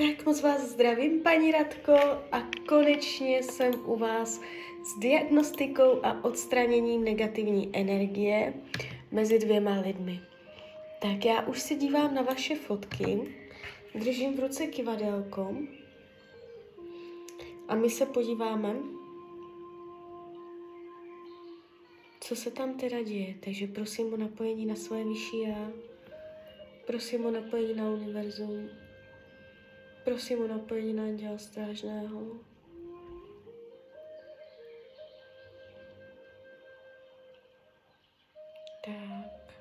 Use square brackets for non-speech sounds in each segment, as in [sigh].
Tak moc vás zdravím, paní Radko, a konečně jsem u vás s diagnostikou a odstraněním negativní energie mezi dvěma lidmi. Tak já už se dívám na vaše fotky, držím v ruce kivadelko a my se podíváme, co se tam teda děje. Takže prosím o napojení na svoje vyšší já, prosím o napojení na univerzum, prosím o napojení na anděla strážného. Tak.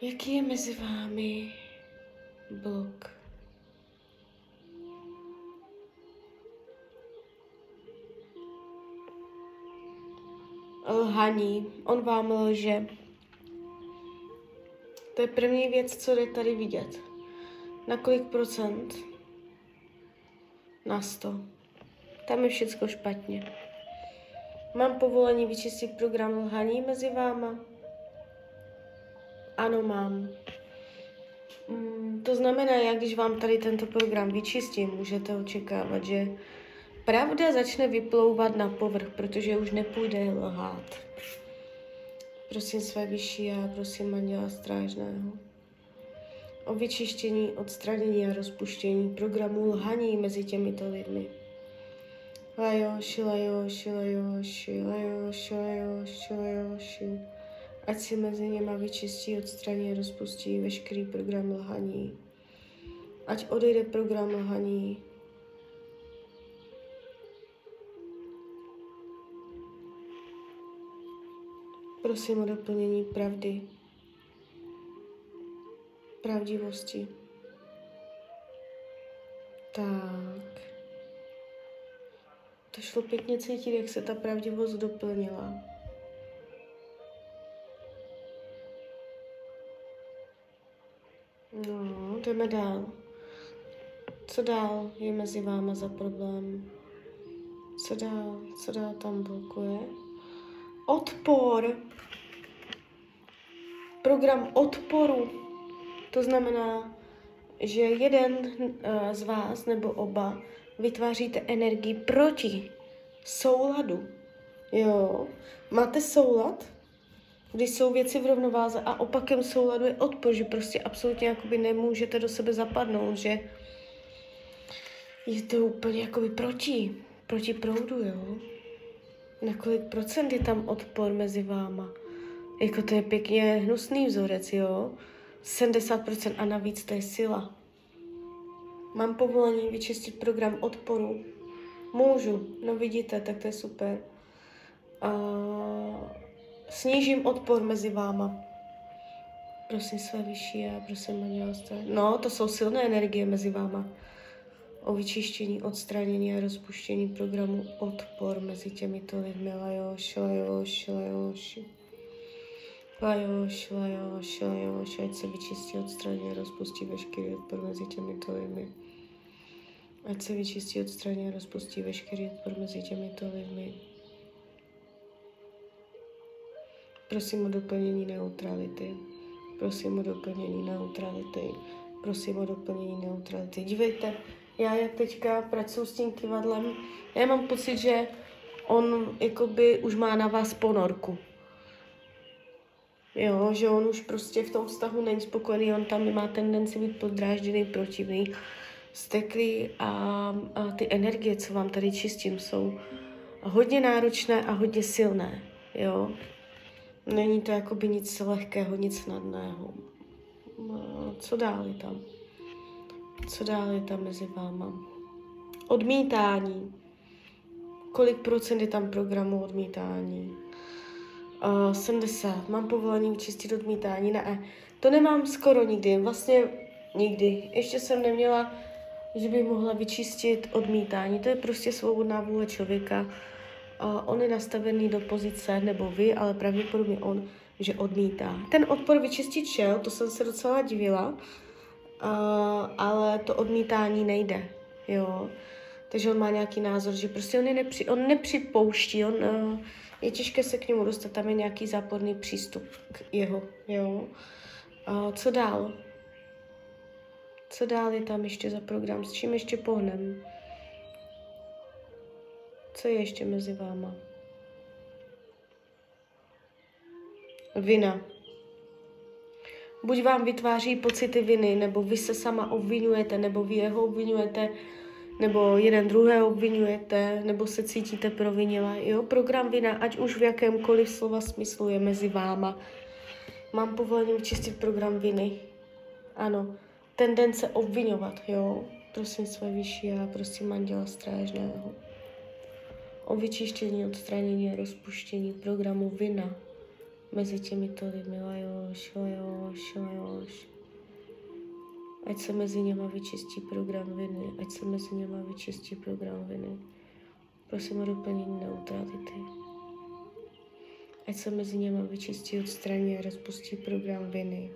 Jaký je mezi vámi blok? Lhaní. On vám lže. To je první věc, co jde tady vidět. Na kolik procent? Na sto. Tam je všechno špatně. Mám povolení vyčistit program lhaní mezi váma? Ano, mám. Mm, to znamená, jak když vám tady tento program vyčistím, můžete očekávat, že pravda začne vyplouvat na povrch, protože už nepůjde lhát. Prosím své vyšší a prosím Anděla Strážného o vyčištění, odstranění a rozpuštění programu lhaní mezi těmito lidmi. Lajoši, lajoši, lajoši, lajoši, lajoši, lajoši. Ať si mezi něma vyčistí, odstraní a rozpustí veškerý program lhaní. Ať odejde program lhaní. Prosím o doplnění pravdy, pravdivosti. Tak. To šlo pěkně cítit, jak se ta pravdivost doplnila. No, jdeme dál. Co dál je mezi váma za problém? Co dál? Co dál tam blokuje? Odpor. Program odporu. To znamená, že jeden uh, z vás nebo oba vytváříte energii proti souladu. Jo, máte soulad, když jsou věci v rovnováze a opakem souladu je odpor, že prostě absolutně jakoby nemůžete do sebe zapadnout, že je to úplně jakoby proti, proti proudu, jo. Na kolik procent je tam odpor mezi váma? Jako to je pěkně hnusný vzorec, jo. 70% a navíc to je sila. Mám povolení vyčistit program odporu. Můžu, no vidíte, tak to je super. Uh, snížím odpor mezi váma. Prosím své vyšší a prosím andělství. No, to jsou silné energie mezi váma. O vyčištění, odstranění a rozpuštění programu odpor mezi těmito lidmi. Lajoš, lajoš, lajoš. Lajoš, lajoš, lajoš. Ať se vyčistí, odstraní a rozpustí veškerý odpor mezi těmito lidmi. Ať se vyčistí, odstraní a rozpustí veškerý odpor mezi těmito lidmi. Prosím o doplnění neutrality. Prosím o doplnění neutrality. Prosím o doplnění neutrality. Dívejte, já jak teďka pracuji s tím kivadlem, já mám pocit, že on jakoby už má na vás ponorku. Jo, že on už prostě v tom vztahu není spokojený, on tam má tendenci být podrážděný, protivný steklý a, a ty energie, co vám tady čistím, jsou hodně náročné a hodně silné, jo. Není to jakoby nic lehkého, nic snadného. No, co dál je tam? Co dál je tam mezi váma? Odmítání. Kolik procent je tam programu odmítání? Uh, 70. Mám povolení vyčistit odmítání? Ne. To nemám skoro nikdy. Vlastně nikdy. Ještě jsem neměla že by mohla vyčistit odmítání. To je prostě svobodná vůle člověka. A on je nastavený do pozice, nebo vy, ale pravděpodobně on, že odmítá. Ten odpor vyčistit šel, to jsem se docela divila, a, ale to odmítání nejde, jo. Takže on má nějaký názor, že prostě on, je nepři, on nepřipouští, on, uh, je těžké se k němu dostat, tam je nějaký záporný přístup k jeho, jo. A co dál? Co dál je tam ještě za program? S čím ještě pohnem? Co je ještě mezi váma? Vina. Buď vám vytváří pocity viny, nebo vy se sama obvinujete, nebo vy jeho obvinujete, nebo jeden druhého obvinujete, nebo se cítíte provinile. Jo, program vina, ať už v jakémkoliv slova smyslu je mezi váma. Mám povolení vyčistit program viny. Ano, tendence obvinovat, jo. Prosím své vyšší a prosím manděla strážného. O vyčištění, odstranění a rozpuštění programu vina mezi těmito lidmi. Lajoš, lajoš, lajoš. Ať se mezi něma vyčistí program viny, ať se mezi něma vyčistí program viny. Prosím o doplnění neutrality. Ať se mezi něma vyčistí, odstraní a rozpustí program viny.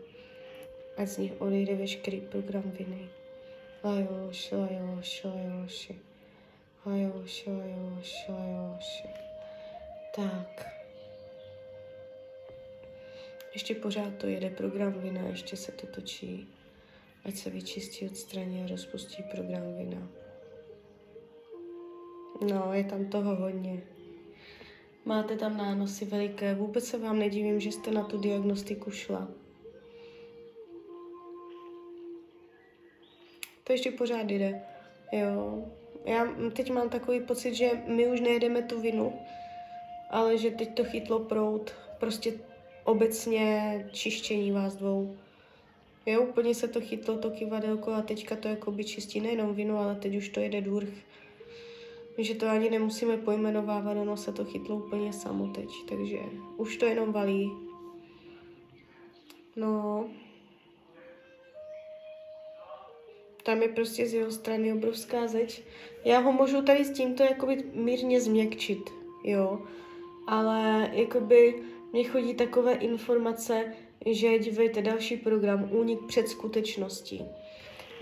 Ať z nich odejde veškerý program viny. Lajoš, lajoš, lajoš. Lajoš, lajoš, lajoš. Tak. Ještě pořád to jede program vina, ještě se to točí. Ať se vyčistí, odstraní a rozpustí program vina. No, je tam toho hodně. Máte tam nánosy veliké. Vůbec se vám nedivím, že jste na tu diagnostiku šla. To ještě pořád jde. Jo. Já teď mám takový pocit, že my už nejedeme tu vinu, ale že teď to chytlo prout. Prostě obecně čištění vás dvou. Jo, úplně se to chytlo, to kivadelko a teďka to jakoby čistí nejenom vinu, ale teď už to jede důrch. Že to ani nemusíme pojmenovávat, ono se to chytlo úplně samo teď, takže už to jenom valí. No, tam je prostě z jeho strany obrovská zeď. Já ho můžu tady s tímto jakoby mírně změkčit, jo. Ale jakoby mně chodí takové informace, že dívejte další program Únik před skutečností.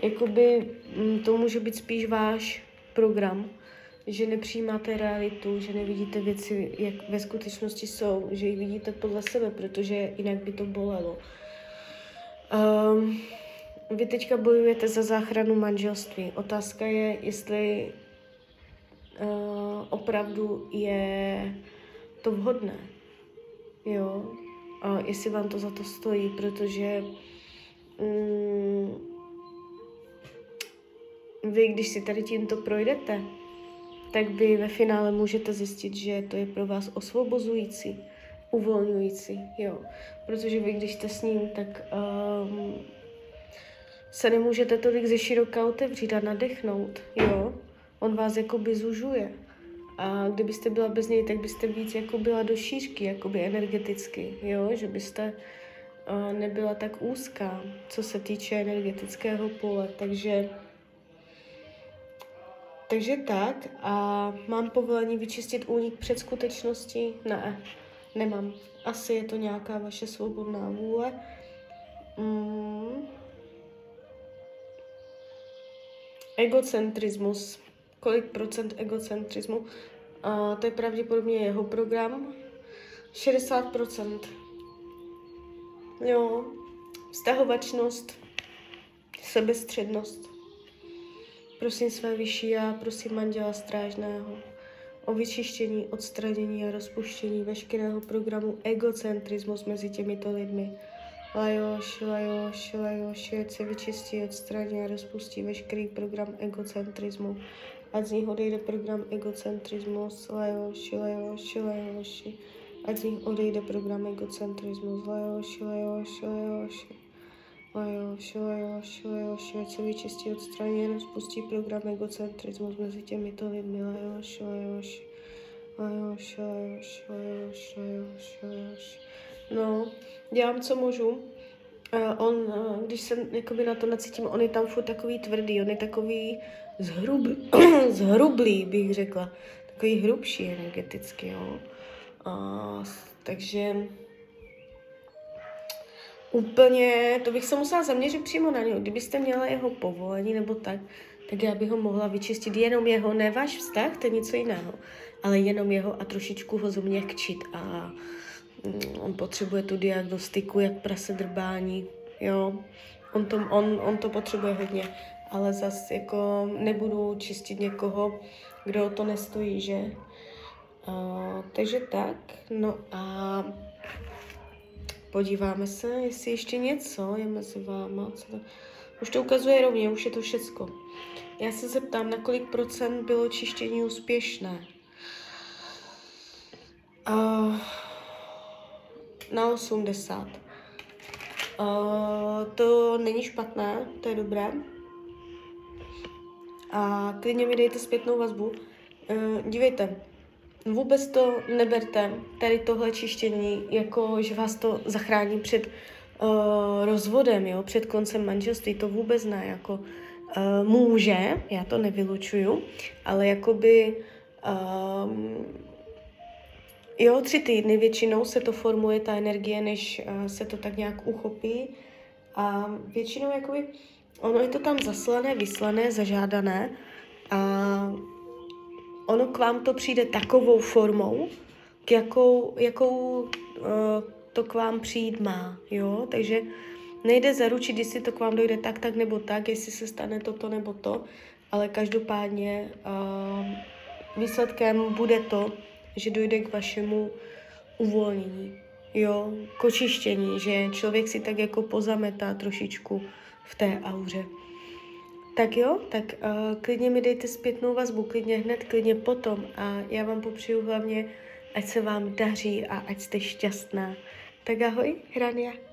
Jakoby mm, to může být spíš váš program, že nepřijímáte realitu, že nevidíte věci, jak ve skutečnosti jsou, že ji vidíte podle sebe, protože jinak by to bolelo. Um, vy teďka bojujete za záchranu manželství. Otázka je, jestli uh, opravdu je to vhodné. Jo, jestli vám to za to stojí, protože um, vy, když si tady tímto projdete, tak vy ve finále můžete zjistit, že to je pro vás osvobozující, uvolňující, jo. Protože vy, když jste s ním, tak um, se nemůžete tolik ze široka otevřít a nadechnout, jo. On vás jakoby zužuje. A kdybyste byla bez něj, tak byste víc jako byla do šířky, jakoby energeticky, jo, že byste uh, nebyla tak úzká, co se týče energetického pole, takže takže tak a mám povolení vyčistit únik před skutečností? Ne, nemám. Asi je to nějaká vaše svobodná vůle. Mm. Egocentrismus. Kolik procent egocentrismu? A to je pravděpodobně jeho program. 60 procent. Jo. Vztahovačnost. Sebestřednost. Prosím své vyšší a prosím manděla strážného o vyčištění, odstranění a rozpuštění veškerého programu egocentrismus mezi těmito lidmi. Lajoš, lajoš, lajoš, ať se vyčistí, odstraní a rozpustí veškerý program egocentrismu. Ať z nich odejde program egocentrismus, lajoš, lajoš, lajoš. Ať z nich odejde program egocentrismus, lajoš, lajoš, lajoš. Lajoš, lajoš, lajoš, ať se vyčistí, odstraní a rozpustí program egocentrismus mezi těmito lidmi, lajoš, lajoš. Lajoš, lajoš, lajoš, lajoš, lajoš. No, dělám, co můžu. Uh, on, uh, když se jakoby na to nacítím, on je tam furt takový tvrdý, on je takový zhrub, [clears throat] zhrublý, bych řekla. Takový hrubší energeticky, jo. Uh, takže úplně, to bych se musela zaměřit přímo na něj. Kdybyste měla jeho povolení nebo tak, tak já bych ho mohla vyčistit jenom jeho, ne váš vztah, to je něco jiného, ale jenom jeho a trošičku ho změkčit a on potřebuje tu diagnostiku, jak prase drbání, jo. On to, on, on to potřebuje hodně, ale zas jako nebudu čistit někoho, kdo o to nestojí, že? Uh, takže tak, no a podíváme se, jestli ještě něco je mezi váma. Co to... Už to ukazuje rovně, už je to všecko. Já se zeptám, na kolik procent bylo čištění úspěšné. Uh, na 80. Uh, to není špatné, to je dobré. A klidně mi dejte zpětnou vazbu. Uh, dívejte, vůbec to neberte, tady tohle čištění, jako že vás to zachrání před uh, rozvodem, jo, před koncem manželství, to vůbec ne, jako uh, může, já to nevylučuju, ale jakoby um, Jo, tři týdny většinou se to formuje, ta energie, než uh, se to tak nějak uchopí. A většinou jakoby, ono je to tam zaslané, vyslané, zažádané a ono k vám to přijde takovou formou, k jakou, jakou uh, to k vám přijít má, jo, takže nejde zaručit, jestli to k vám dojde tak, tak nebo tak, jestli se stane toto nebo to, ale každopádně uh, výsledkem bude to, že dojde k vašemu uvolnění, jo, k očištění, že člověk si tak jako pozametá trošičku v té auře. Tak jo, tak uh, klidně mi dejte zpětnou vazbu, klidně hned, klidně potom a já vám popřeju hlavně, ať se vám daří a ať jste šťastná. Tak ahoj, Hrania.